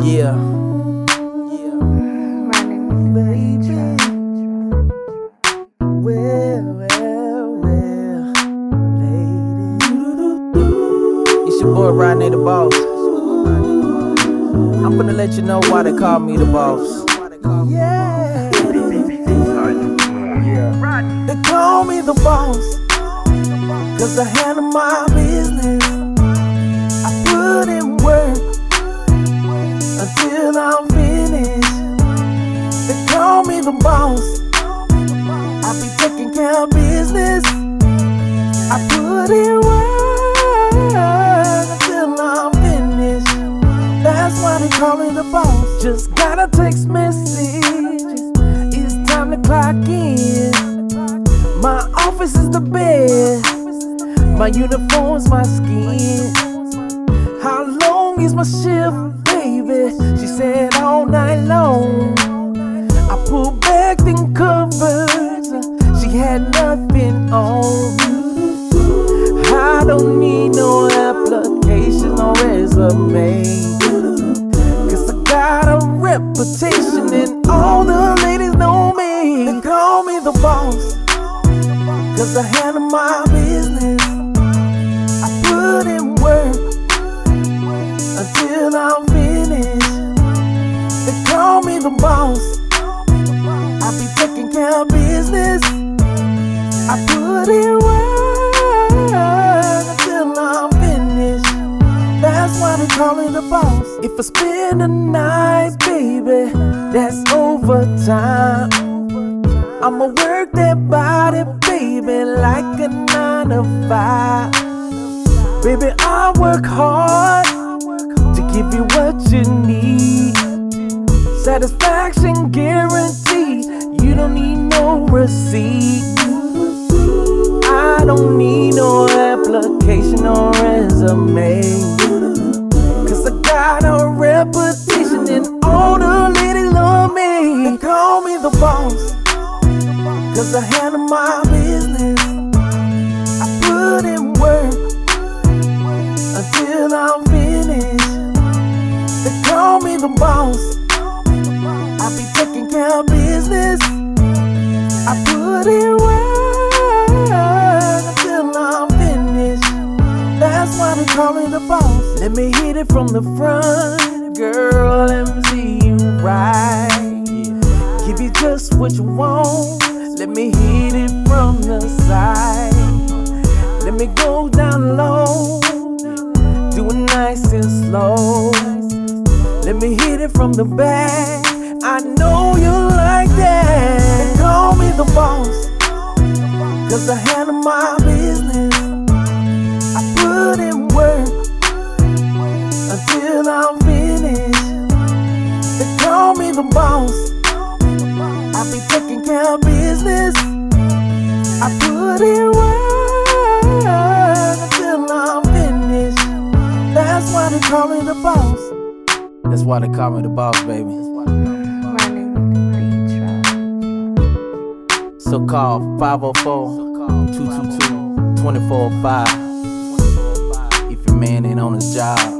Yeah. Running baby. Well, well, well, lady. It's your boy Rodnae the Boss. I'm gonna let you know why they call me the boss. Yeah. They call me the boss. Cause I handle my business. Boss. I be taking care of business. I put in work until I'm finished. That's why they call me the boss. Just got a text message. It's time to clock in. My office is the bed. My uniform's my skin. How long is my shift, baby? She said all night long. I pulled then covers. She had nothing on. I don't need no application or resume. Cause I got a reputation and all the ladies know me. They call me the boss. Cause I handle my business. I put in work until I'm finished. They call me the boss. Of business. I put in work until I'm finished. That's why they call me the boss. If I spend the night, baby, that's overtime. I'ma work that body, baby, like a nine to five. Baby, I work hard to give you what you need. Satisfaction guaranteed. Receipt. I don't need no application or resume. Cause I got a reputation and all the ladies love me. They call me the boss. Cause I handle my business. I put in work until I'm finished. They call me the boss. Call me the boss. Let me hit it from the front, girl. Let me see you right. Give you just what you want. Let me hit it from the side. Let me go down low. Do it nice and slow. Let me hit it from the back. I know you like that. They call me the boss. Cause I handle my call me the boss. I be taking care of business. I put in work until I'm finished. That's why they call me the boss. That's why they call me the boss, baby. So call 504 222 2405 if your man ain't on his job.